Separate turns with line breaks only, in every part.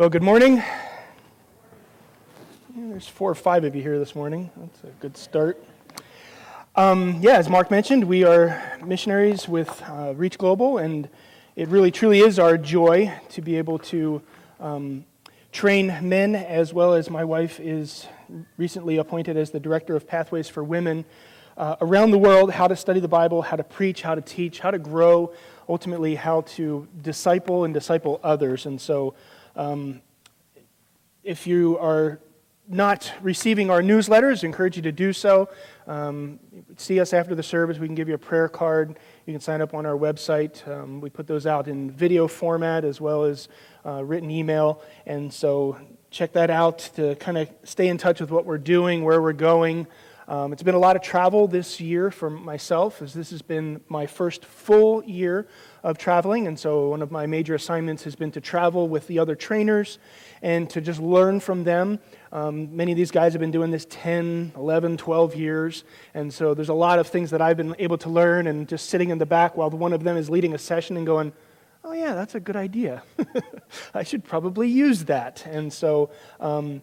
Well, good morning. There's four or five of you here this morning. That's a good start. Um, yeah, as Mark mentioned, we are missionaries with uh, Reach Global, and it really truly is our joy to be able to um, train men, as well as my wife is recently appointed as the director of Pathways for Women uh, around the world how to study the Bible, how to preach, how to teach, how to grow, ultimately, how to disciple and disciple others. And so, um, if you are not receiving our newsletters, I encourage you to do so. Um, see us after the service. We can give you a prayer card. You can sign up on our website. Um, we put those out in video format as well as uh, written email. And so check that out to kind of stay in touch with what we're doing, where we're going. Um, it's been a lot of travel this year for myself, as this has been my first full year of traveling. And so, one of my major assignments has been to travel with the other trainers and to just learn from them. Um, many of these guys have been doing this 10, 11, 12 years. And so, there's a lot of things that I've been able to learn, and just sitting in the back while one of them is leading a session and going, Oh, yeah, that's a good idea. I should probably use that. And so, um,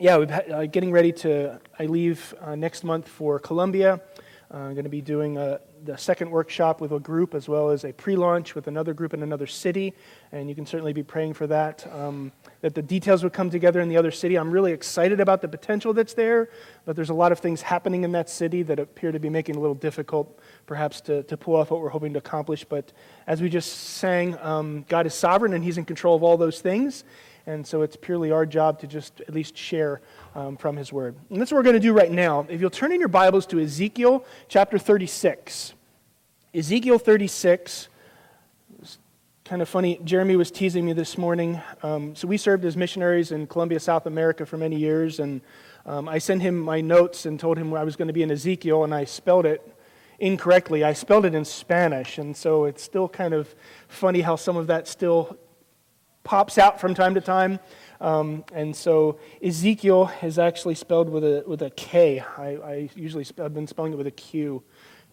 yeah, we're uh, getting ready to. I leave uh, next month for Colombia. Uh, I'm going to be doing a, the second workshop with a group as well as a pre launch with another group in another city. And you can certainly be praying for that, um, that the details would come together in the other city. I'm really excited about the potential that's there, but there's a lot of things happening in that city that appear to be making it a little difficult, perhaps, to, to pull off what we're hoping to accomplish. But as we just sang, um, God is sovereign and He's in control of all those things. And so it's purely our job to just at least share um, from His Word. And that's what we're going to do right now. If you'll turn in your Bibles to Ezekiel chapter 36. Ezekiel 36. It's kind of funny. Jeremy was teasing me this morning. Um, so we served as missionaries in Colombia, South America for many years. And um, I sent him my notes and told him I was going to be in Ezekiel, and I spelled it incorrectly. I spelled it in Spanish. And so it's still kind of funny how some of that still pops out from time to time. Um, and so Ezekiel is actually spelled with a, with a K. I, I usually sp- I've been spelling it with a Q,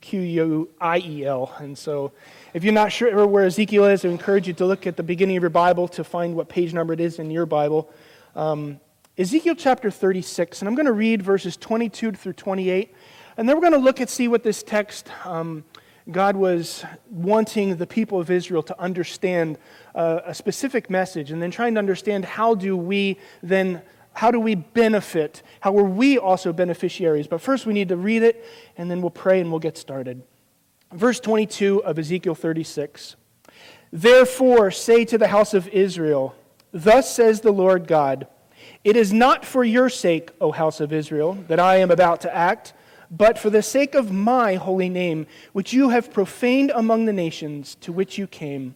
Q U I E L. And so if you're not sure where Ezekiel is, I encourage you to look at the beginning of your Bible to find what page number it is in your Bible. Um, Ezekiel chapter 36, and I'm going to read verses 22 through 28. And then we're going to look at see what this text um, God was wanting the people of Israel to understand uh, a specific message and then trying to understand how do we then how do we benefit how are we also beneficiaries. But first we need to read it and then we'll pray and we'll get started. Verse 22 of ezekiel 36 therefore say to the house of israel thus says the lord god it is not for your sake o house of israel that i am about to act but for the sake of my holy name, which you have profaned among the nations to which you came.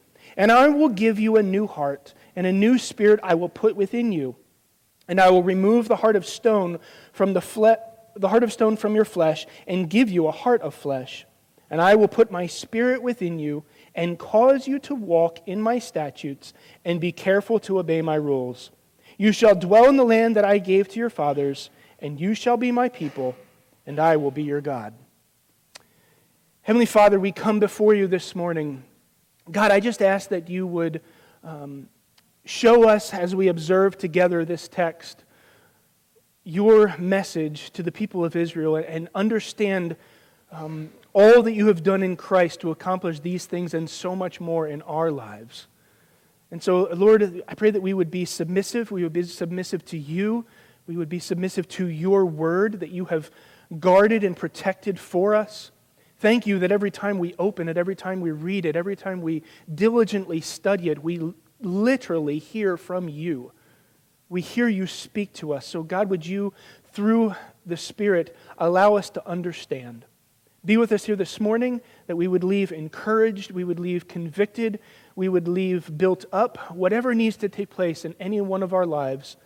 And I will give you a new heart, and a new spirit I will put within you. And I will remove the heart of stone from the, fle- the heart of stone from your flesh, and give you a heart of flesh. And I will put my spirit within you, and cause you to walk in my statutes, and be careful to obey my rules. You shall dwell in the land that I gave to your fathers and you shall be my people, and I will be your God. Heavenly Father, we come before you this morning. God, I just ask that you would um, show us as we observe together this text your message to the people of Israel and understand um, all that you have done in Christ to accomplish these things and so much more in our lives. And so, Lord, I pray that we would be submissive. We would be submissive to you we would be submissive to your word that you have guarded and protected for us. Thank you that every time we open it, every time we read it, every time we diligently study it, we literally hear from you. We hear you speak to us. So, God, would you, through the Spirit, allow us to understand? Be with us here this morning, that we would leave encouraged, we would leave convicted, we would leave built up, whatever needs to take place in any one of our lives.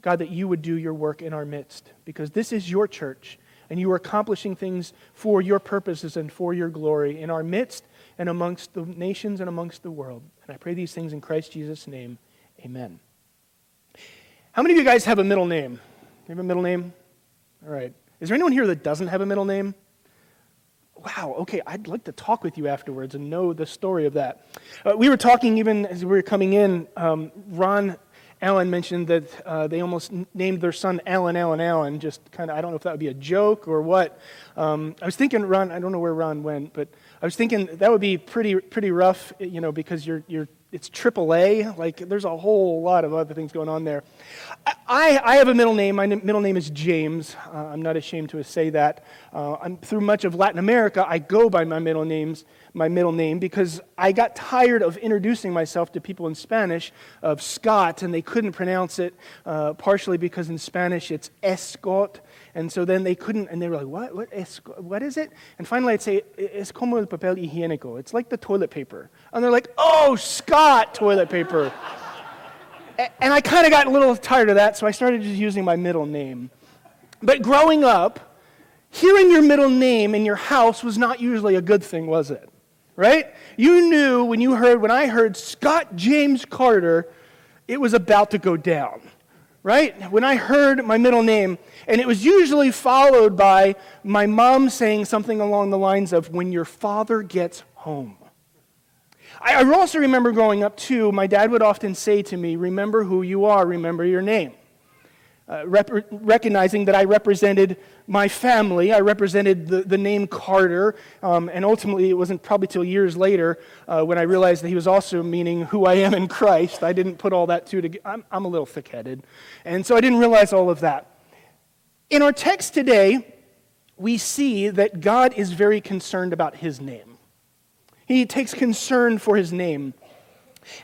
God, that you would do your work in our midst, because this is your church, and you are accomplishing things for your purposes and for your glory in our midst and amongst the nations and amongst the world. And I pray these things in Christ Jesus' name. Amen. How many of you guys have a middle name? You have a middle name? All right. Is there anyone here that doesn't have a middle name? Wow, okay, I'd like to talk with you afterwards and know the story of that. Uh, we were talking even as we were coming in, um, Ron Allen mentioned that uh, they almost named their son Alan, Alan, Alan. just kind of, I don't know if that would be a joke or what. Um, I was thinking, Ron, I don't know where Ron went, but I was thinking that would be pretty, pretty rough, you know, because you're, you're it's AAA. Like, there's a whole lot of other things going on there. I, I have a middle name. My middle name is James. Uh, I'm not ashamed to say that. Uh, through much of Latin America, I go by my middle names, my middle name, because I got tired of introducing myself to people in Spanish of Scott, and they couldn't pronounce it, uh, partially because in Spanish it's Escot. And so then they couldn't, and they were like, what? What is, what is it? And finally I'd say, es como el papel higiénico. It's like the toilet paper. And they're like, oh, Scott toilet paper. and I kind of got a little tired of that, so I started just using my middle name. But growing up, hearing your middle name in your house was not usually a good thing, was it? Right? You knew when you heard, when I heard Scott James Carter, it was about to go down right? When I heard my middle name, and it was usually followed by my mom saying something along the lines of, when your father gets home. I also remember growing up, too, my dad would often say to me, Remember who you are, remember your name uh, rep- recognizing that I represented my family. I represented the, the name Carter. Um, and ultimately, it wasn't probably till years later uh, when I realized that he was also meaning who I am in Christ. I didn't put all that two together. I'm, I'm a little thick headed. And so I didn't realize all of that. In our text today, we see that God is very concerned about his name. He takes concern for his name.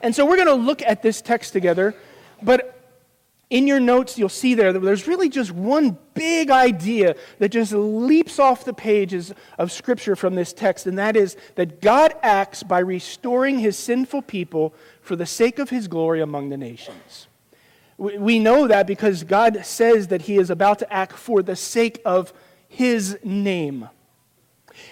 And so we're going to look at this text together. But in your notes, you'll see there there's really just one big idea that just leaps off the pages of Scripture from this text, and that is that God acts by restoring his sinful people for the sake of his glory among the nations. We know that because God says that he is about to act for the sake of his name.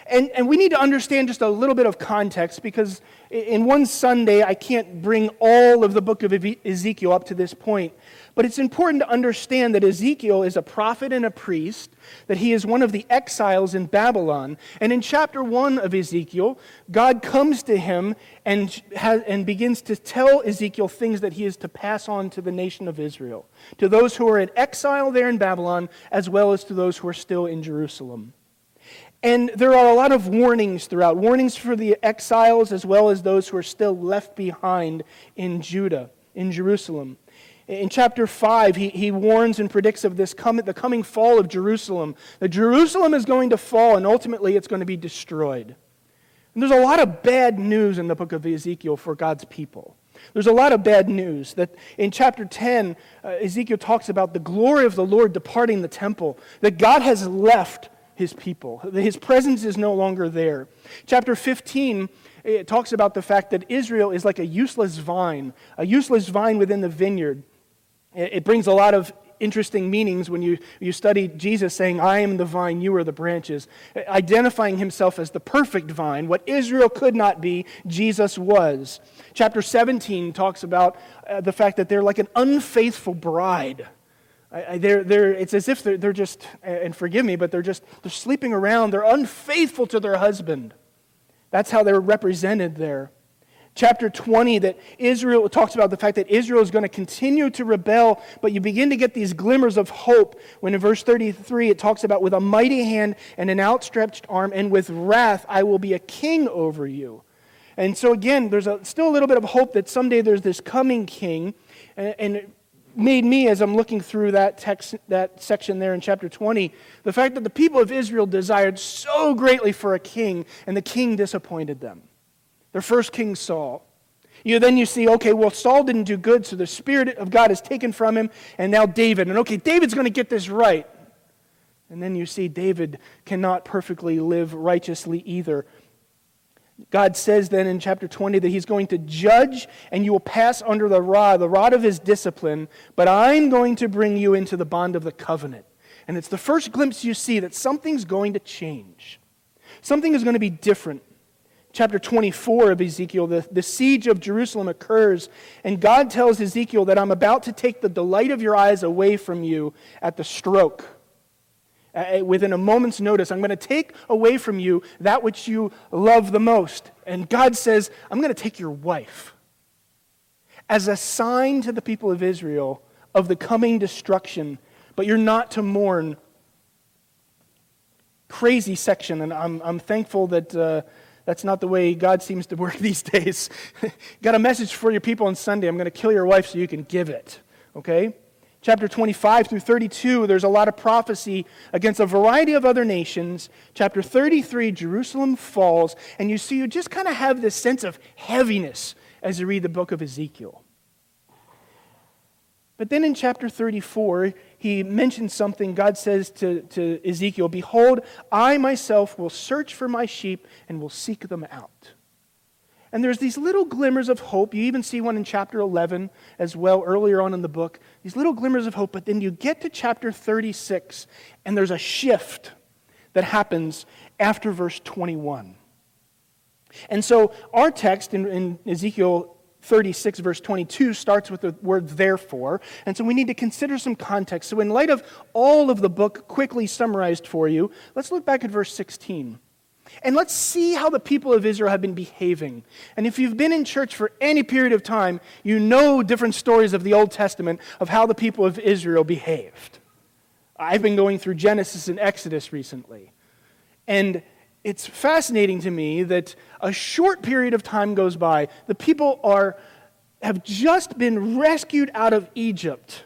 And, and we need to understand just a little bit of context because in one Sunday, I can't bring all of the book of Ezekiel up to this point. But it's important to understand that Ezekiel is a prophet and a priest, that he is one of the exiles in Babylon. And in chapter 1 of Ezekiel, God comes to him and, has, and begins to tell Ezekiel things that he is to pass on to the nation of Israel, to those who are in exile there in Babylon, as well as to those who are still in Jerusalem. And there are a lot of warnings throughout warnings for the exiles as well as those who are still left behind in Judah, in Jerusalem. In chapter 5, he, he warns and predicts of this com- the coming fall of Jerusalem. That Jerusalem is going to fall and ultimately it's going to be destroyed. And there's a lot of bad news in the book of Ezekiel for God's people. There's a lot of bad news that in chapter 10, uh, Ezekiel talks about the glory of the Lord departing the temple, that God has left his people, his presence is no longer there. Chapter 15, it talks about the fact that Israel is like a useless vine, a useless vine within the vineyard. It brings a lot of interesting meanings when you, you study Jesus saying, I am the vine, you are the branches, identifying himself as the perfect vine. What Israel could not be, Jesus was. Chapter 17 talks about uh, the fact that they're like an unfaithful bride. I, they're, they're, it's as if they're, they're just, and forgive me, but they're just, they're sleeping around. They're unfaithful to their husband. That's how they're represented there chapter 20 that Israel talks about the fact that Israel is going to continue to rebel, but you begin to get these glimmers of hope when in verse 33 it talks about with a mighty hand and an outstretched arm and with wrath I will be a king over you. And so again, there's a, still a little bit of hope that someday there's this coming king, and, made me as I'm looking through that text, that section there in chapter 20, the fact that the people of Israel desired so greatly for a king, and the king disappointed them. Their first king, Saul. You then you see, okay, well, Saul didn't do good, so the Spirit of God is taken from him, and now David. And okay, David's going to get this right. And then you see David cannot perfectly live righteously either. God says then in chapter 20 that he's going to judge and you will pass under the rod, the rod of his discipline, but I'm going to bring you into the bond of the covenant. And it's the first glimpse you see that something's going to change. Something is going to be different. Chapter 24 of Ezekiel, the, the siege of Jerusalem occurs, and God tells Ezekiel that I'm about to take the delight of your eyes away from you at the stroke. Uh, within a moment's notice, I'm going to take away from you that which you love the most. And God says, I'm going to take your wife as a sign to the people of Israel of the coming destruction, but you're not to mourn. Crazy section, and I'm, I'm thankful that uh, that's not the way God seems to work these days. Got a message for your people on Sunday. I'm going to kill your wife so you can give it. Okay? Chapter 25 through 32, there's a lot of prophecy against a variety of other nations. Chapter 33, Jerusalem falls, and you see, you just kind of have this sense of heaviness as you read the book of Ezekiel. But then in chapter 34, he mentions something. God says to, to Ezekiel, Behold, I myself will search for my sheep and will seek them out. And there's these little glimmers of hope. You even see one in chapter 11 as well, earlier on in the book. These little glimmers of hope. But then you get to chapter 36, and there's a shift that happens after verse 21. And so our text in, in Ezekiel 36, verse 22, starts with the word therefore. And so we need to consider some context. So, in light of all of the book quickly summarized for you, let's look back at verse 16. And let's see how the people of Israel have been behaving. And if you've been in church for any period of time, you know different stories of the Old Testament of how the people of Israel behaved. I've been going through Genesis and Exodus recently. And it's fascinating to me that a short period of time goes by, the people are, have just been rescued out of Egypt,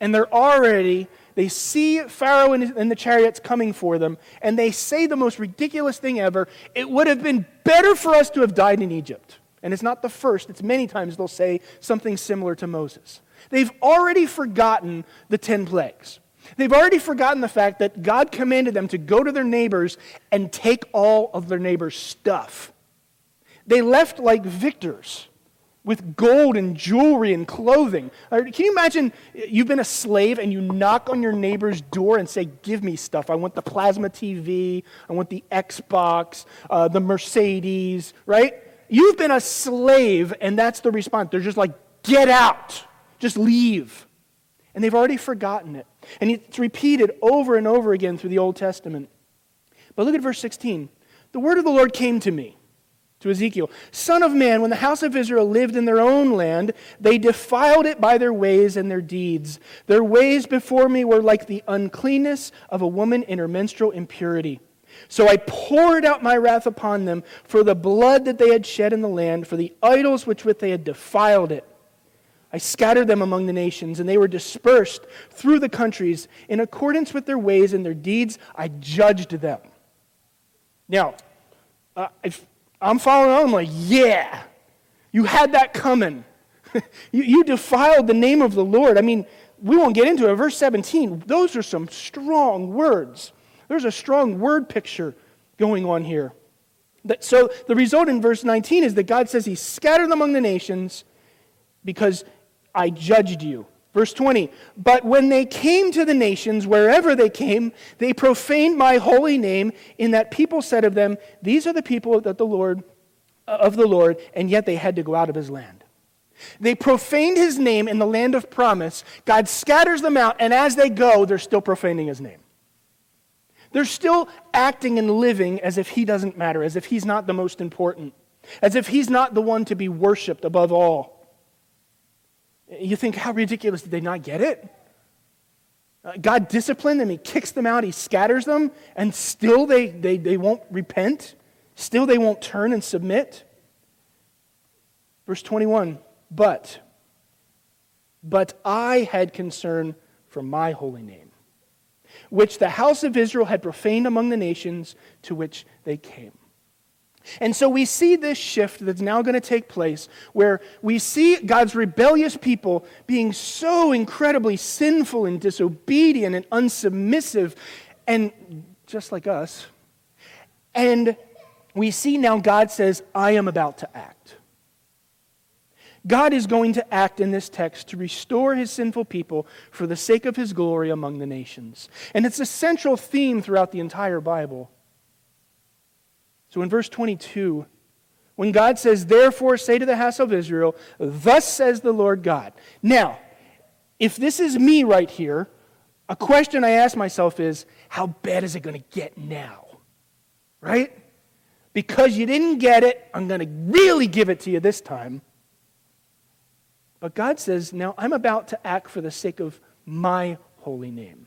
and they're already they see Pharaoh and the chariots coming for them, and they say the most ridiculous thing ever It would have been better for us to have died in Egypt. And it's not the first, it's many times they'll say something similar to Moses. They've already forgotten the 10 plagues. They've already forgotten the fact that God commanded them to go to their neighbors and take all of their neighbors' stuff. They left like victors with gold and jewelry and clothing. Can you imagine you've been a slave and you knock on your neighbor's door and say, Give me stuff. I want the plasma TV, I want the Xbox, uh, the Mercedes, right? You've been a slave, and that's the response. They're just like, Get out, just leave. And they've already forgotten it. And it's repeated over and over again through the Old Testament. But look at verse 16. The word of the Lord came to me to Ezekiel Son of man, when the house of Israel lived in their own land, they defiled it by their ways and their deeds. Their ways before me were like the uncleanness of a woman in her menstrual impurity. So I poured out my wrath upon them for the blood that they had shed in the land, for the idols which with they had defiled it. I scattered them among the nations, and they were dispersed through the countries. In accordance with their ways and their deeds, I judged them. Now, uh, I'm following on. I'm like, yeah, you had that coming. you, you defiled the name of the Lord. I mean, we won't get into it. Verse 17, those are some strong words. There's a strong word picture going on here. So the result in verse 19 is that God says He scattered them among the nations because I judged you. Verse 20, but when they came to the nations, wherever they came, they profaned my holy name, in that people said of them, These are the people that the Lord, of the Lord, and yet they had to go out of his land. They profaned his name in the land of promise. God scatters them out, and as they go, they're still profaning his name. They're still acting and living as if he doesn't matter, as if he's not the most important, as if he's not the one to be worshiped above all. You think, how ridiculous did they not get it? Uh, God disciplined them, He kicks them out, He scatters them, and still they, they, they won't repent. Still they won't turn and submit. Verse 21 But, but I had concern for my holy name, which the house of Israel had profaned among the nations to which they came. And so we see this shift that's now going to take place where we see God's rebellious people being so incredibly sinful and disobedient and unsubmissive. And just like us. And we see now God says, I am about to act. God is going to act in this text to restore his sinful people for the sake of his glory among the nations. And it's a central theme throughout the entire Bible. So in verse 22, when God says, Therefore say to the house of Israel, Thus says the Lord God. Now, if this is me right here, a question I ask myself is, How bad is it going to get now? Right? Because you didn't get it, I'm going to really give it to you this time. But God says, Now I'm about to act for the sake of my holy name,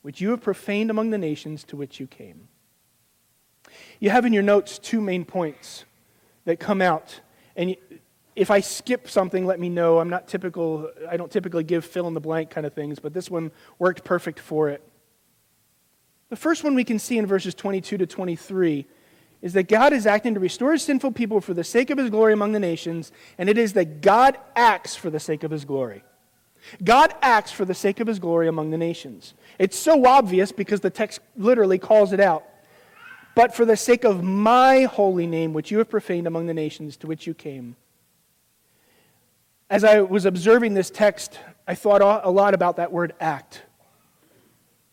which you have profaned among the nations to which you came. You have in your notes two main points that come out. And if I skip something, let me know. I'm not typical, I don't typically give fill in the blank kind of things, but this one worked perfect for it. The first one we can see in verses 22 to 23 is that God is acting to restore his sinful people for the sake of his glory among the nations, and it is that God acts for the sake of his glory. God acts for the sake of his glory among the nations. It's so obvious because the text literally calls it out but for the sake of my holy name, which you have profaned among the nations to which you came. As I was observing this text, I thought a lot about that word act.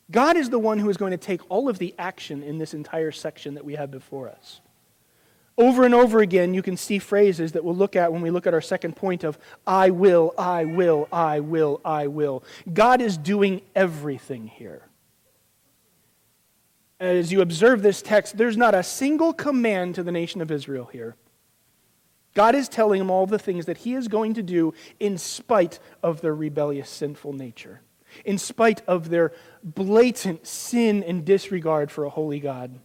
God is the one who is going to take all of the action in this entire section that we have before us. Over and over again, you can see phrases that we'll look at when we look at our second point of I will, I will, I will, I will. God is doing everything here as you observe this text, there's not a single command to the nation of Israel here. God is telling them all the things that He is going to do in spite of their rebellious, sinful nature, in spite of their blatant sin and disregard for a holy God.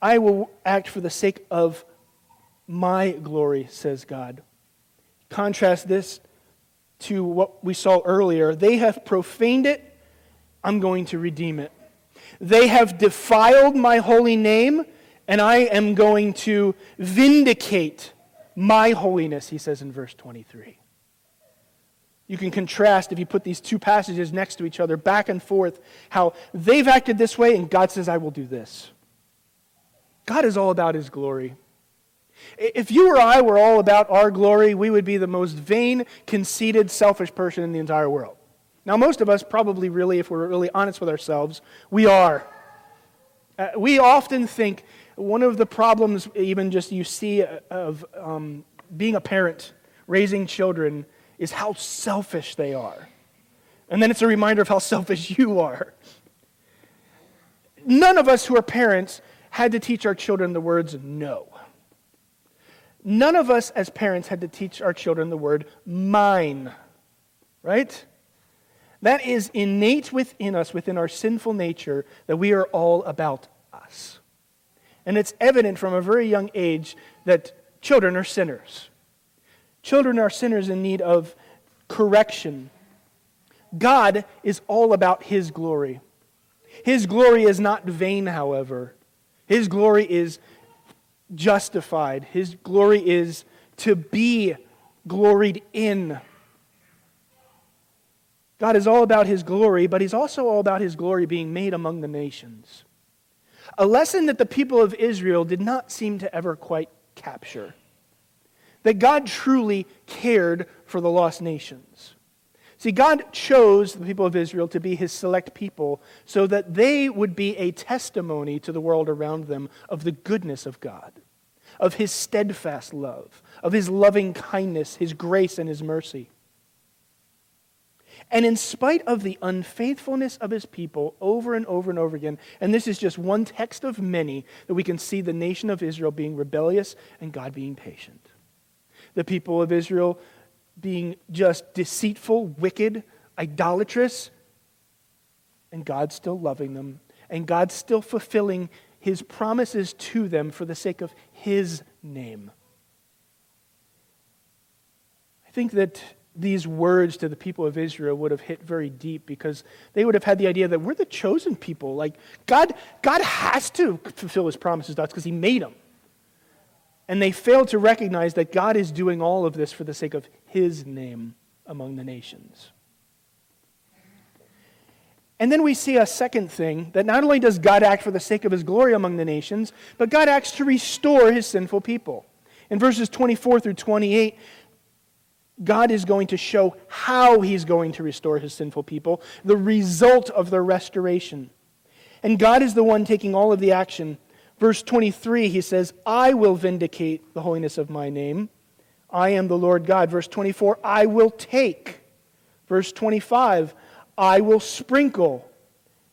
I will act for the sake of my glory, says God. Contrast this to what we saw earlier. They have profaned it I'm going to redeem it. They have defiled my holy name, and I am going to vindicate my holiness, he says in verse 23. You can contrast, if you put these two passages next to each other, back and forth, how they've acted this way, and God says, I will do this. God is all about his glory. If you or I were all about our glory, we would be the most vain, conceited, selfish person in the entire world. Now, most of us probably really, if we're really honest with ourselves, we are. Uh, we often think one of the problems, even just you see, uh, of um, being a parent, raising children, is how selfish they are. And then it's a reminder of how selfish you are. None of us who are parents had to teach our children the words no. None of us as parents had to teach our children the word mine, right? That is innate within us, within our sinful nature, that we are all about us. And it's evident from a very young age that children are sinners. Children are sinners in need of correction. God is all about His glory. His glory is not vain, however. His glory is justified. His glory is to be gloried in. God is all about his glory, but he's also all about his glory being made among the nations. A lesson that the people of Israel did not seem to ever quite capture. That God truly cared for the lost nations. See, God chose the people of Israel to be his select people so that they would be a testimony to the world around them of the goodness of God, of his steadfast love, of his loving kindness, his grace, and his mercy. And in spite of the unfaithfulness of his people over and over and over again, and this is just one text of many that we can see the nation of Israel being rebellious and God being patient. The people of Israel being just deceitful, wicked, idolatrous, and God still loving them, and God still fulfilling his promises to them for the sake of his name. I think that these words to the people of Israel would have hit very deep because they would have had the idea that we're the chosen people. Like, God, God has to fulfill his promises to us because he made them. And they failed to recognize that God is doing all of this for the sake of his name among the nations. And then we see a second thing that not only does God act for the sake of his glory among the nations, but God acts to restore his sinful people. In verses 24 through 28, God is going to show how he's going to restore his sinful people, the result of their restoration. And God is the one taking all of the action. Verse 23, he says, I will vindicate the holiness of my name. I am the Lord God. Verse 24, I will take. Verse 25, I will sprinkle.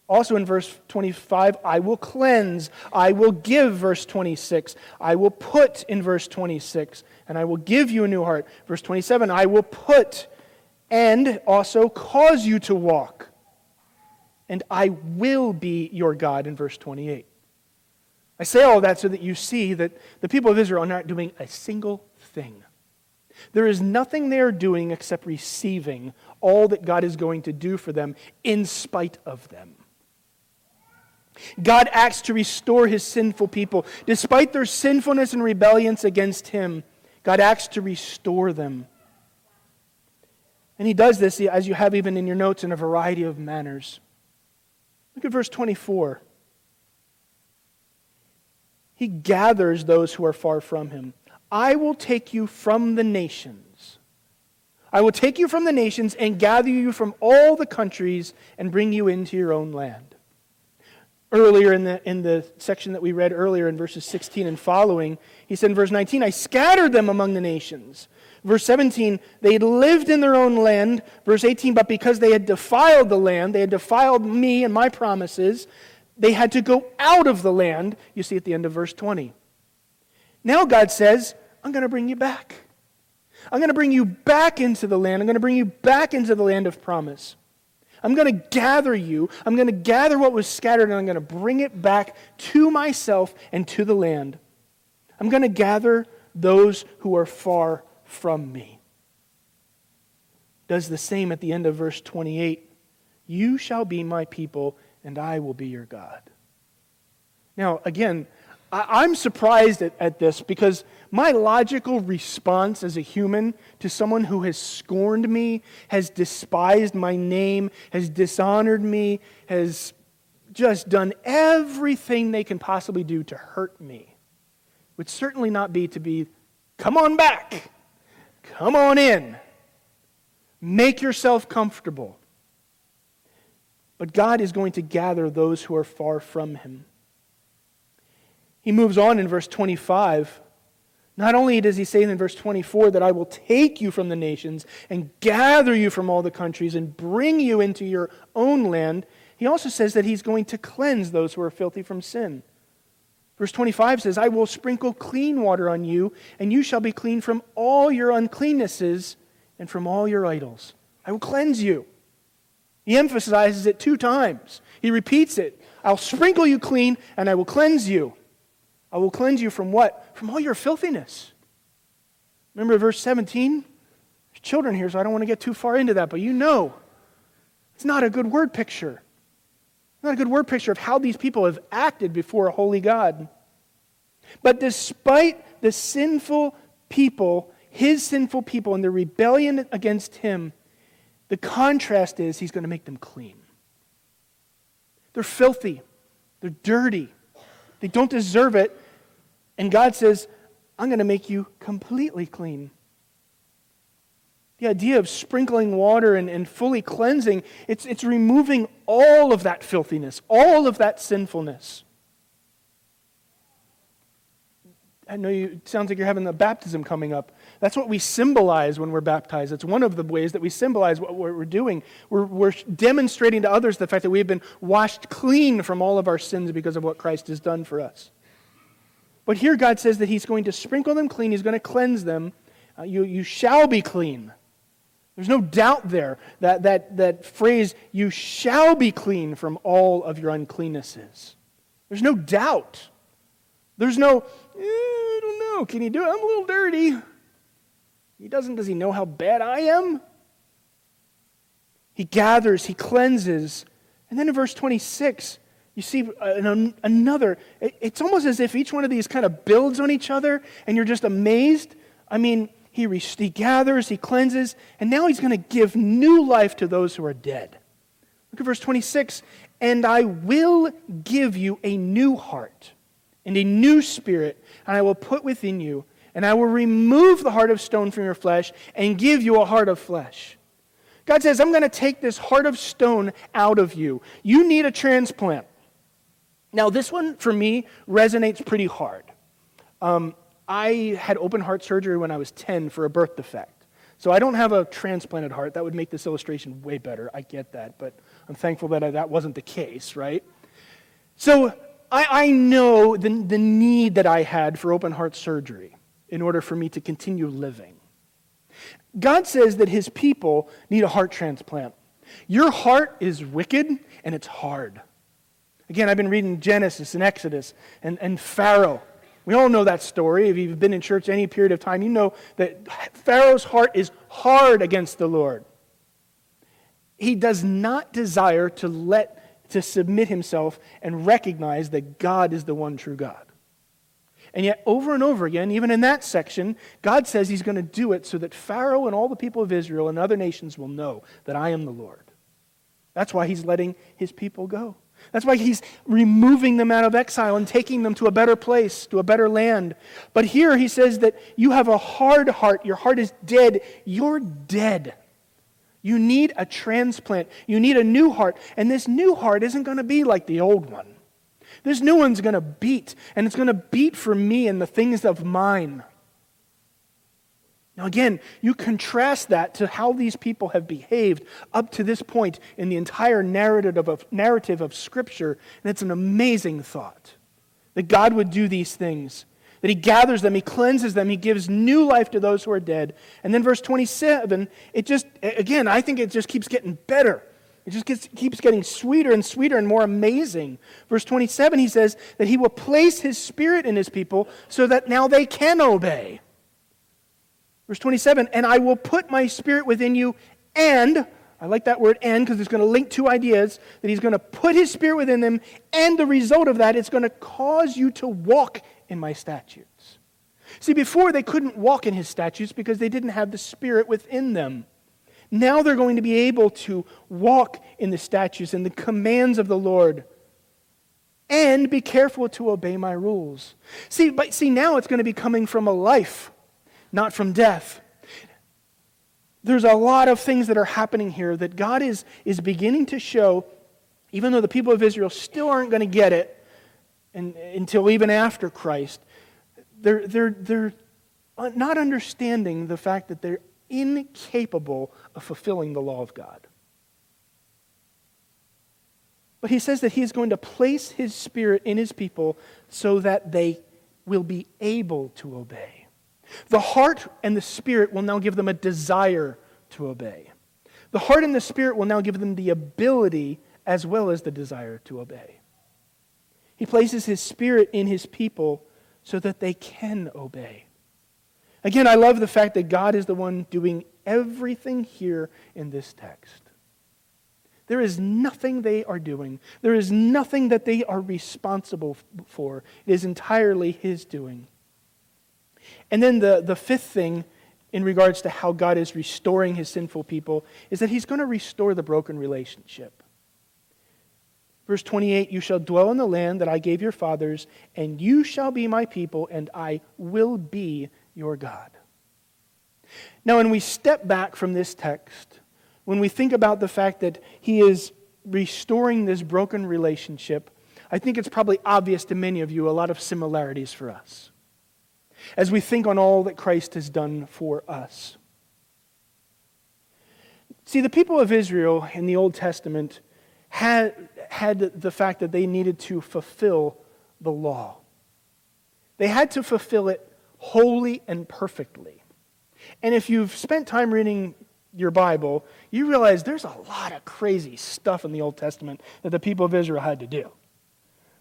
Also in verse 25, I will cleanse. I will give, verse 26. I will put in verse 26. And I will give you a new heart. Verse 27, I will put and also cause you to walk. And I will be your God in verse 28. I say all that so that you see that the people of Israel are not doing a single thing. There is nothing they are doing except receiving all that God is going to do for them in spite of them. God acts to restore his sinful people. Despite their sinfulness and rebellions against him, God acts to restore them. And he does this, as you have even in your notes, in a variety of manners. Look at verse 24. He gathers those who are far from him. I will take you from the nations. I will take you from the nations and gather you from all the countries and bring you into your own land. Earlier in the, in the section that we read earlier in verses 16 and following, he said in verse 19, I scattered them among the nations. Verse 17, they lived in their own land. Verse 18, but because they had defiled the land, they had defiled me and my promises, they had to go out of the land. You see at the end of verse 20. Now God says, I'm going to bring you back. I'm going to bring you back into the land. I'm going to bring you back into the land of promise. I'm going to gather you. I'm going to gather what was scattered and I'm going to bring it back to myself and to the land. I'm going to gather those who are far from me. Does the same at the end of verse 28. You shall be my people and I will be your God. Now, again, I, am surprised at, at this because my logical response as a human to someone who has scorned me, has despised my name, has dishonored me, has just done everything they can possibly do to hurt me would certainly not be to be, come on back, come on in, make yourself comfortable. But God is going to gather those who are far from him. He moves on in verse 25. Not only does he say in verse 24 that I will take you from the nations and gather you from all the countries and bring you into your own land, he also says that he's going to cleanse those who are filthy from sin. Verse 25 says, I will sprinkle clean water on you, and you shall be clean from all your uncleannesses and from all your idols. I will cleanse you. He emphasizes it two times. He repeats it I'll sprinkle you clean, and I will cleanse you. I will cleanse you from what? From all your filthiness. Remember verse 17? There's children here, so I don't want to get too far into that, but you know it's not a good word picture. Not a good word picture of how these people have acted before a holy God. But despite the sinful people, his sinful people, and their rebellion against him, the contrast is he's going to make them clean. They're filthy, they're dirty, they don't deserve it. And God says, I'm going to make you completely clean. The idea of sprinkling water and, and fully cleansing, it's, it's removing all of that filthiness, all of that sinfulness. I know you, it sounds like you're having the baptism coming up. That's what we symbolize when we're baptized. It's one of the ways that we symbolize what we're doing. We're, we're demonstrating to others the fact that we have been washed clean from all of our sins because of what Christ has done for us. But here God says that He's going to sprinkle them clean, He's going to cleanse them. Uh, you, you shall be clean. There's no doubt there that, that that phrase, you shall be clean from all of your uncleannesses. There's no doubt. There's no, eh, I don't know, can he do it? I'm a little dirty. He doesn't, does he know how bad I am? He gathers, he cleanses. And then in verse 26, you see uh, another, it's almost as if each one of these kind of builds on each other and you're just amazed. I mean, he, he gathers, he cleanses, and now he's going to give new life to those who are dead. Look at verse 26. And I will give you a new heart and a new spirit, and I will put within you, and I will remove the heart of stone from your flesh and give you a heart of flesh. God says, I'm going to take this heart of stone out of you. You need a transplant. Now, this one for me resonates pretty hard. Um, I had open heart surgery when I was 10 for a birth defect. So I don't have a transplanted heart. That would make this illustration way better. I get that, but I'm thankful that I, that wasn't the case, right? So I, I know the, the need that I had for open heart surgery in order for me to continue living. God says that his people need a heart transplant. Your heart is wicked and it's hard. Again, I've been reading Genesis and Exodus and, and Pharaoh. We all know that story. If you've been in church any period of time, you know that Pharaoh's heart is hard against the Lord. He does not desire to let to submit himself and recognize that God is the one true God. And yet, over and over again, even in that section, God says he's going to do it so that Pharaoh and all the people of Israel and other nations will know that I am the Lord. That's why he's letting his people go. That's why he's removing them out of exile and taking them to a better place, to a better land. But here he says that you have a hard heart. Your heart is dead. You're dead. You need a transplant. You need a new heart. And this new heart isn't going to be like the old one. This new one's going to beat, and it's going to beat for me and the things of mine. Now, again, you contrast that to how these people have behaved up to this point in the entire narrative of, narrative of Scripture, and it's an amazing thought that God would do these things, that He gathers them, He cleanses them, He gives new life to those who are dead. And then, verse 27, it just, again, I think it just keeps getting better. It just gets, keeps getting sweeter and sweeter and more amazing. Verse 27, he says that he will place his spirit in his people so that now they can obey. Verse 27 And I will put my spirit within you, and, I like that word and because it's going to link two ideas that he's going to put his spirit within them, and the result of that, it's going to cause you to walk in my statutes. See, before they couldn't walk in his statutes because they didn't have the spirit within them. Now they're going to be able to walk in the statutes and the commands of the Lord and be careful to obey my rules. See, but see now it's going to be coming from a life not from death. There's a lot of things that are happening here that God is, is beginning to show, even though the people of Israel still aren't going to get it and, until even after Christ. They're, they're, they're not understanding the fact that they're incapable of fulfilling the law of God. But he says that he is going to place his spirit in his people so that they will be able to obey. The heart and the spirit will now give them a desire to obey. The heart and the spirit will now give them the ability as well as the desire to obey. He places his spirit in his people so that they can obey. Again, I love the fact that God is the one doing everything here in this text. There is nothing they are doing. There is nothing that they are responsible for. It is entirely His doing. And then the, the fifth thing in regards to how God is restoring his sinful people is that he's going to restore the broken relationship. Verse 28 You shall dwell in the land that I gave your fathers, and you shall be my people, and I will be your God. Now, when we step back from this text, when we think about the fact that he is restoring this broken relationship, I think it's probably obvious to many of you a lot of similarities for us as we think on all that Christ has done for us. See, the people of Israel in the Old Testament had, had the fact that they needed to fulfill the law. They had to fulfill it wholly and perfectly. And if you've spent time reading your Bible, you realize there's a lot of crazy stuff in the Old Testament that the people of Israel had to do.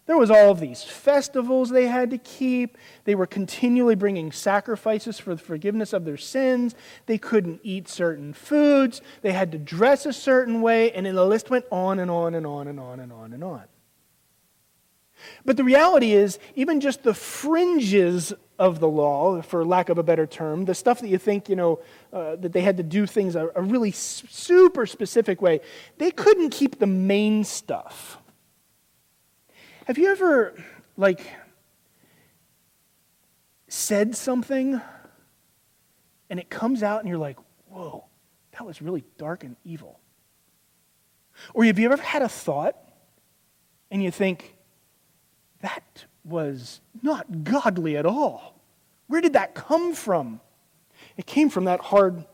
There was all of these festivals they had to keep. They were continually bringing sacrifices for the forgiveness of their sins. They couldn't eat certain foods. They had to dress a certain way, and the list went on and on and on and on and on and on. But the reality is, even just the fringes of the law, for lack of a better term, the stuff that you think, you know, uh, that they had to do things a, a really super specific way, they couldn't keep the main stuff. Have you ever, like, said something and it comes out and you're like, whoa, that was really dark and evil? Or have you ever had a thought and you think, that was not godly at all? Where did that come from? It came from that hard,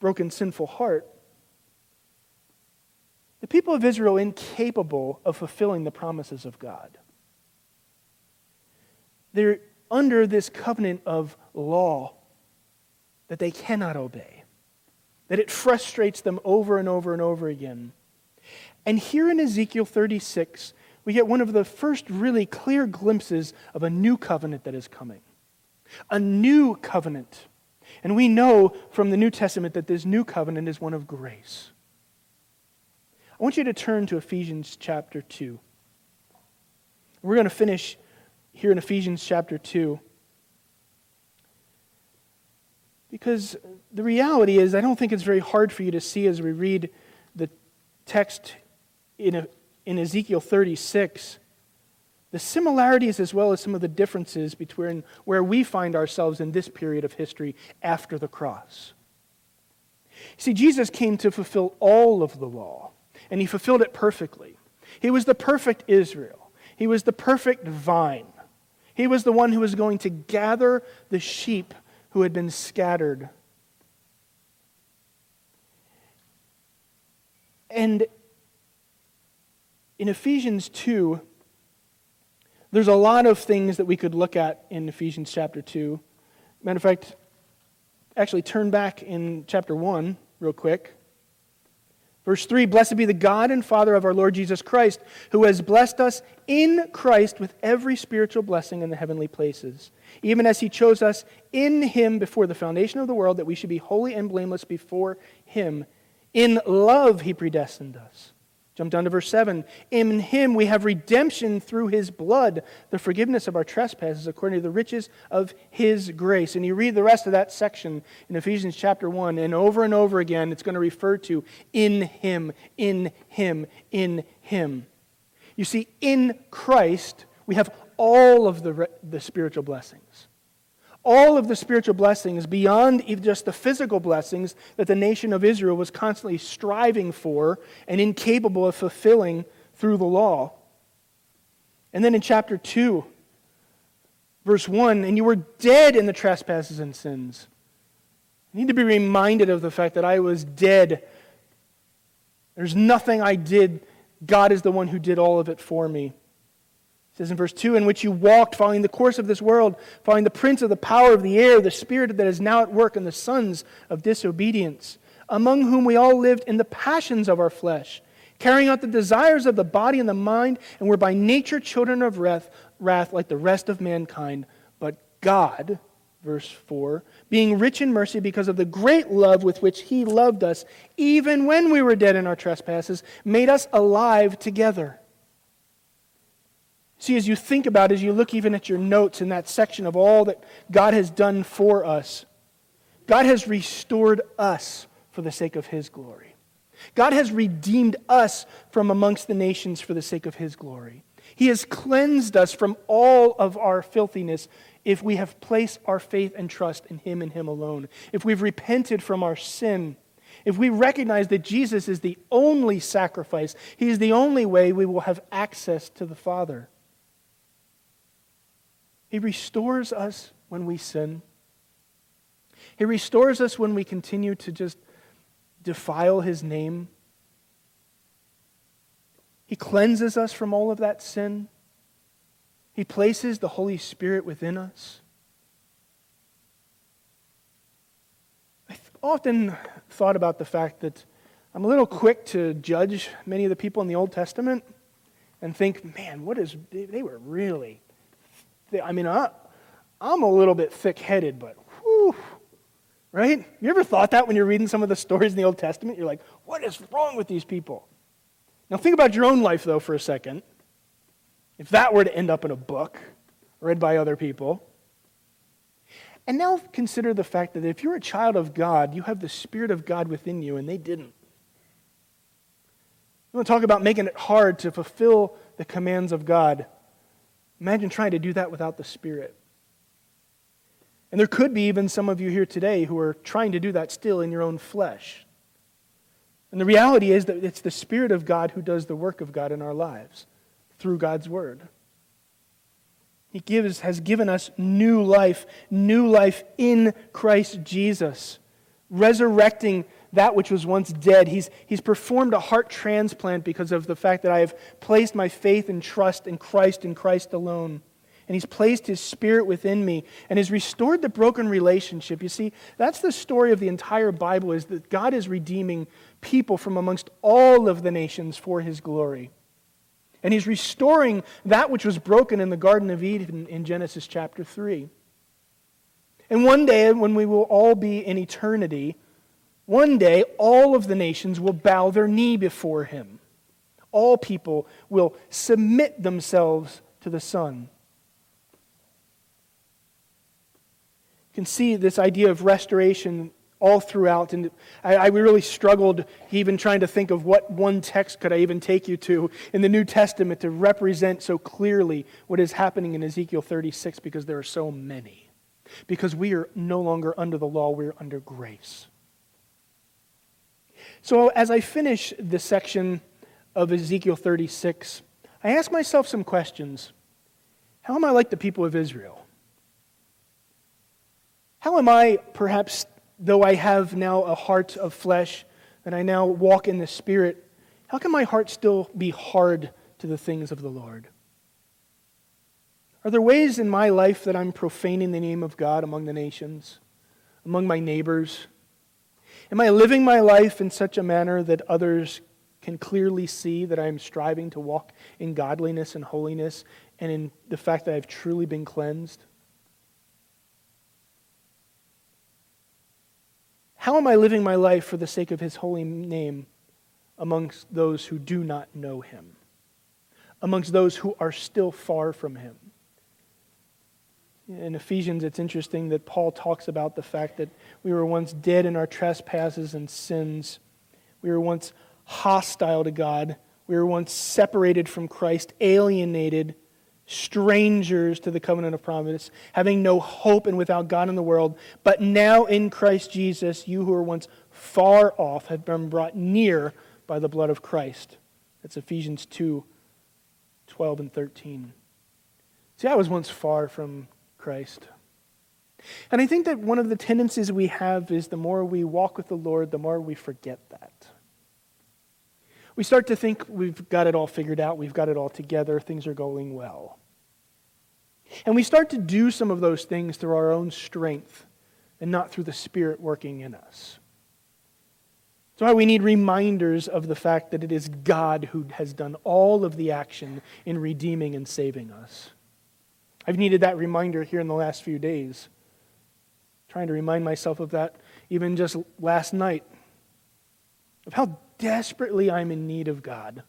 broken, sinful heart. The people of Israel incapable of fulfilling the promises of God. They're under this covenant of law that they cannot obey, that it frustrates them over and over and over again. And here in Ezekiel 36, we get one of the first really clear glimpses of a new covenant that is coming. A new covenant. And we know from the New Testament that this new covenant is one of grace. I want you to turn to Ephesians chapter 2. We're going to finish here in Ephesians chapter 2. Because the reality is, I don't think it's very hard for you to see as we read the text in, in Ezekiel 36 the similarities as well as some of the differences between where we find ourselves in this period of history after the cross. See, Jesus came to fulfill all of the law, and he fulfilled it perfectly. He was the perfect Israel, he was the perfect vine. He was the one who was going to gather the sheep who had been scattered. And in Ephesians 2, there's a lot of things that we could look at in Ephesians chapter 2. Matter of fact, actually turn back in chapter 1 real quick. Verse 3 Blessed be the God and Father of our Lord Jesus Christ, who has blessed us in Christ with every spiritual blessing in the heavenly places, even as he chose us in him before the foundation of the world, that we should be holy and blameless before him. In love, he predestined us Jump down to verse 7. In him we have redemption through his blood, the forgiveness of our trespasses according to the riches of his grace. And you read the rest of that section in Ephesians chapter 1, and over and over again it's going to refer to in him, in him, in him. You see, in Christ we have all of the, the spiritual blessings all of the spiritual blessings beyond even just the physical blessings that the nation of Israel was constantly striving for and incapable of fulfilling through the law. And then in chapter 2, verse 1 and you were dead in the trespasses and sins. I need to be reminded of the fact that I was dead. There's nothing I did. God is the one who did all of it for me. It says in verse 2 In which you walked, following the course of this world, following the prince of the power of the air, the spirit that is now at work in the sons of disobedience, among whom we all lived in the passions of our flesh, carrying out the desires of the body and the mind, and were by nature children of wrath, wrath like the rest of mankind. But God, verse 4, being rich in mercy because of the great love with which He loved us, even when we were dead in our trespasses, made us alive together See, as you think about, as you look even at your notes in that section of all that God has done for us, God has restored us for the sake of His glory. God has redeemed us from amongst the nations for the sake of His glory. He has cleansed us from all of our filthiness if we have placed our faith and trust in Him and Him alone. If we've repented from our sin, if we recognize that Jesus is the only sacrifice, He is the only way we will have access to the Father. He restores us when we sin. He restores us when we continue to just defile His name. He cleanses us from all of that sin. He places the Holy Spirit within us. I've often thought about the fact that I'm a little quick to judge many of the people in the Old Testament and think, man, what is, they were really I mean, I, I'm a little bit thick headed, but whew, right? You ever thought that when you're reading some of the stories in the Old Testament? You're like, what is wrong with these people? Now, think about your own life, though, for a second. If that were to end up in a book read by other people, And now consider the fact that if you're a child of God, you have the Spirit of God within you, and they didn't. You want to talk about making it hard to fulfill the commands of God. Imagine trying to do that without the Spirit. And there could be even some of you here today who are trying to do that still in your own flesh. And the reality is that it's the Spirit of God who does the work of God in our lives through God's Word. He gives, has given us new life, new life in Christ Jesus, resurrecting that which was once dead. He's, he's performed a heart transplant because of the fact that I have placed my faith and trust in Christ and Christ alone. And he's placed his spirit within me and has restored the broken relationship. You see, that's the story of the entire Bible is that God is redeeming people from amongst all of the nations for his glory. And he's restoring that which was broken in the Garden of Eden in Genesis chapter 3. And one day, when we will all be in eternity, one day all of the nations will bow their knee before him. All people will submit themselves to the Son. You can see this idea of restoration all throughout. And I, I, really struggled even trying to think of what one text could I even take you to in the New Testament to represent so clearly what is happening in Ezekiel 36 because there are so many. Because we are no longer under the law, we're under grace. So as I finish this section of Ezekiel 36, I ask myself some questions. How am I like the people of Israel? How am I perhaps though I have now a heart of flesh and I now walk in the Spirit, how can my heart still be hard to the things of the Lord? Are there ways in my life that I'm profaning the name of God among the nations, among my neighbors? Am I living my life in such a manner that others can clearly see that I am striving to walk in godliness and holiness and in the fact that I've truly been cleansed? How am I living my life for the sake of his holy name amongst those who do not know him, amongst those who are still far from him? In Ephesians, it's interesting that Paul talks about the fact that we were once dead in our trespasses and sins. We were once hostile to God. We were once separated from Christ, alienated strangers to the covenant of promise, having no hope and without God in the world. But now in Christ Jesus, you who were once far off have been brought near by the blood of Christ. That's Ephesians 2 12 and 13. See, I was once far from Christ. And I think that one of the tendencies we have is the more we walk with the Lord, the more we forget that. We start to think we've got it all figured out, we've got it all together, things are going well. And we start to do some of those things through our own strength and not through the Spirit working in us. That's why we need reminders of the fact that it is God who has done all of the action in redeeming and saving us. I've needed that reminder here in the last few days. Trying to remind myself of that even just last night, of how desperately I'm in need of God.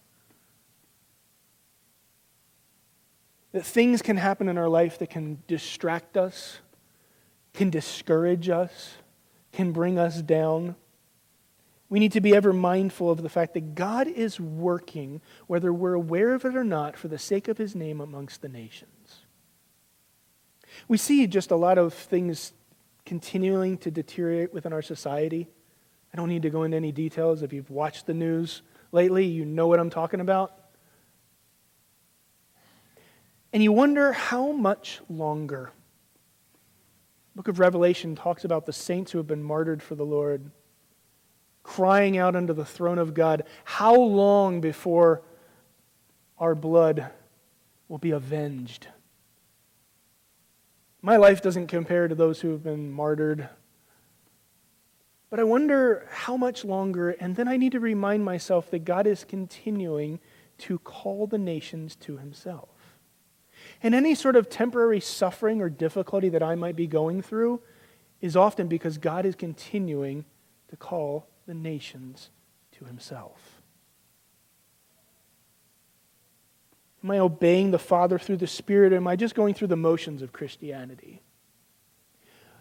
That things can happen in our life that can distract us, can discourage us, can bring us down. We need to be ever mindful of the fact that God is working, whether we're aware of it or not, for the sake of his name amongst the nations. We see just a lot of things continuing to deteriorate within our society. I don't need to go into any details. If you've watched the news lately, you know what I'm talking about. And you wonder how much longer. The book of Revelation talks about the saints who have been martyred for the Lord, crying out unto the throne of God, how long before our blood will be avenged? My life doesn't compare to those who have been martyred. But I wonder how much longer, and then I need to remind myself that God is continuing to call the nations to himself. And any sort of temporary suffering or difficulty that I might be going through is often because God is continuing to call the nations to himself. Am I obeying the Father through the Spirit, or am I just going through the motions of Christianity?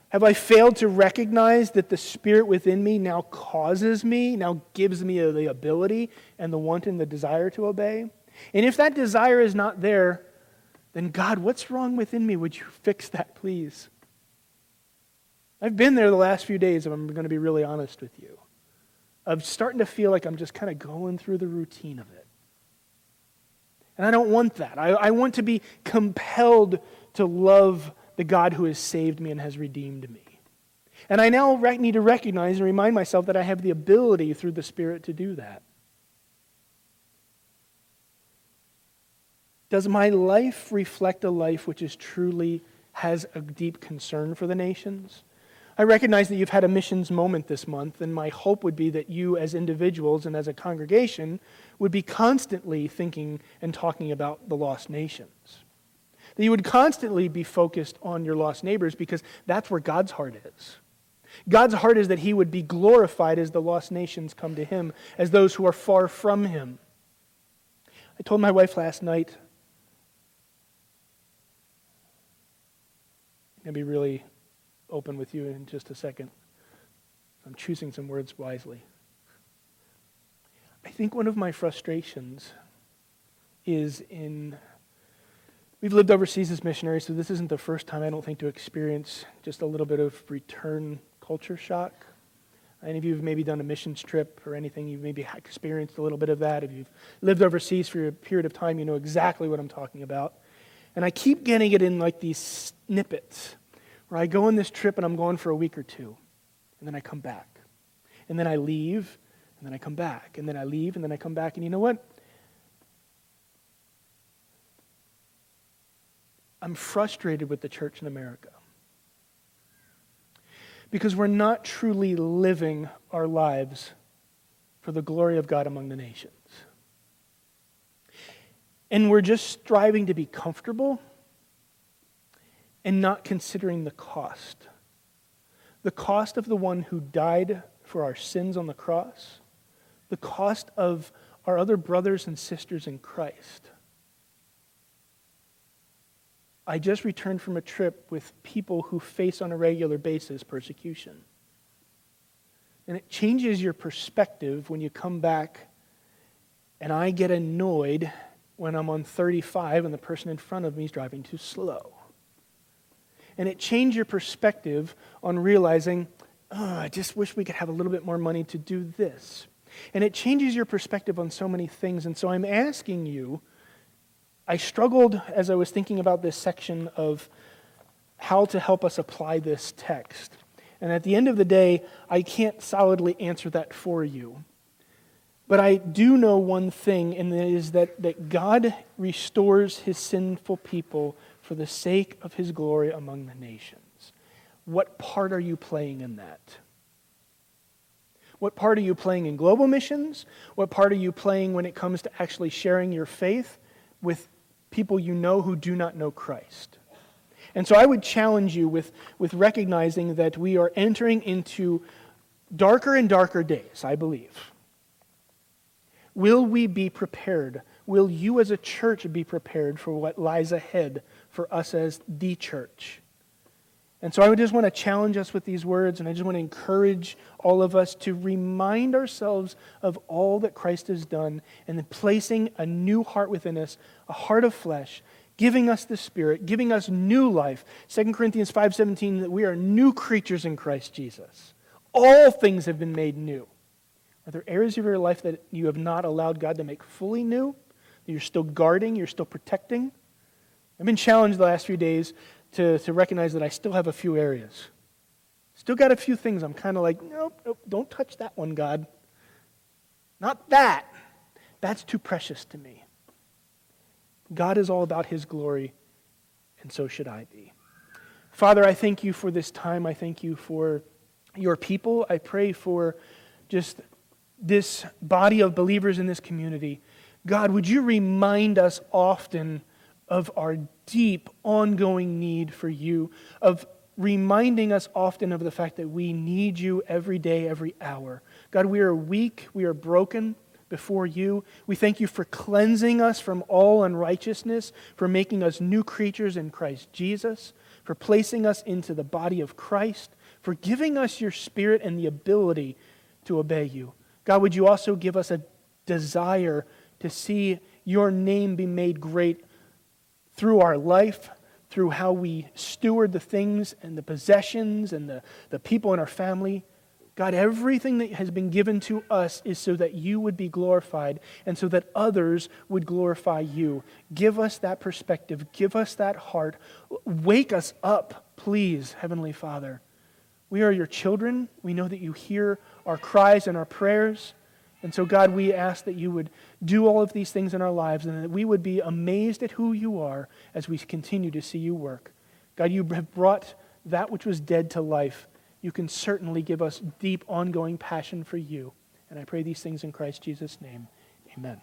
Have I failed to recognize that the Spirit within me now causes me, now gives me the ability and the want and the desire to obey? And if that desire is not there, then God, what's wrong within me? Would you fix that, please? I've been there the last few days, if I'm going to be really honest with you, of starting to feel like I'm just kind of going through the routine of it. And I don't want that. I, I want to be compelled to love the God who has saved me and has redeemed me. And I now need to recognize and remind myself that I have the ability through the Spirit to do that. Does my life reflect a life which is truly has a deep concern for the nations? I recognize that you've had a missions moment this month, and my hope would be that you, as individuals and as a congregation, would be constantly thinking and talking about the lost nations. That you would constantly be focused on your lost neighbors because that's where God's heart is. God's heart is that he would be glorified as the lost nations come to him, as those who are far from him. I told my wife last night I'm to be really open with you in just a second. I'm choosing some words wisely. I think one of my frustrations is in. We've lived overseas as missionaries, so this isn't the first time I don't think to experience just a little bit of return culture shock. Any of you have maybe done a missions trip or anything, you've maybe experienced a little bit of that. If you've lived overseas for a period of time, you know exactly what I'm talking about. And I keep getting it in like these snippets where I go on this trip and I'm going for a week or two, and then I come back. And then I leave, and then I come back. And then I leave, and then I come back. And you know what? I'm frustrated with the church in America because we're not truly living our lives for the glory of God among the nations. And we're just striving to be comfortable and not considering the cost. The cost of the one who died for our sins on the cross, the cost of our other brothers and sisters in Christ. I just returned from a trip with people who face on a regular basis persecution. And it changes your perspective when you come back and I get annoyed when I'm on 35 and the person in front of me is driving too slow. And it changed your perspective on realizing, oh, I just wish we could have a little bit more money to do this. And it changes your perspective on so many things. And so I'm asking you, I struggled as I was thinking about this section of how to help us apply this text. And at the end of the day, I can't solidly answer that for you. But I do know one thing, and that is that, that God restores his sinful people for the sake of his glory among the nations. What part are you playing in that? What part are you playing in global missions? What part are you playing when it comes to actually sharing your faith with people you know who do not know Christ? And so I would challenge you with, with recognizing that we are entering into darker and darker days, I believe. Will we be prepared? Will you as a church be prepared for what lies ahead for us as the church? And so I would just want to challenge us with these words, and I just want to encourage all of us to remind ourselves of all that Christ has done and then placing a new heart within us, a heart of flesh, giving us the Spirit, giving us new life. 2 Corinthians 5.17, that we are new creatures in Christ Jesus. All things have been made new. Are there areas of your life that you have not allowed God to make fully new? That you're still guarding, you're still protecting? I've been challenged the last few days to, to recognize that I still have a few areas. Still got a few things I'm kind of like, nope, nope, don't touch that one, God. Not that. That's too precious to me. God is all about His glory, and so should I be. Father, I thank you for this time. I thank you for your people. I pray for just this body of believers in this community, God, would you remind us often of our deep, ongoing need for you, of reminding us often of the fact that we need you every day, every hour. God, we are weak, we are broken before you. We thank you for cleansing us from all unrighteousness, for making us new creatures in Christ Jesus, for placing us into the body of Christ, for giving us your Spirit and the ability to obey you. God, would you also give us a desire to see your name be made great through our life, through how we steward the things and the possessions and the, the people in our family. God, everything that has been given to us is so that you would be glorified and so that others would glorify you. Give us that perspective. Give us that heart. Wake us up, please, Heavenly Father. We are your children. We know that you hear our cries and our prayers. And so, God, we ask that you would do all of these things in our lives and that we would be amazed at who you are as we continue to see you work. God, you have brought that which was dead to life. You can certainly give us deep, ongoing passion for you. And I pray these things in Christ Jesus' name. Amen.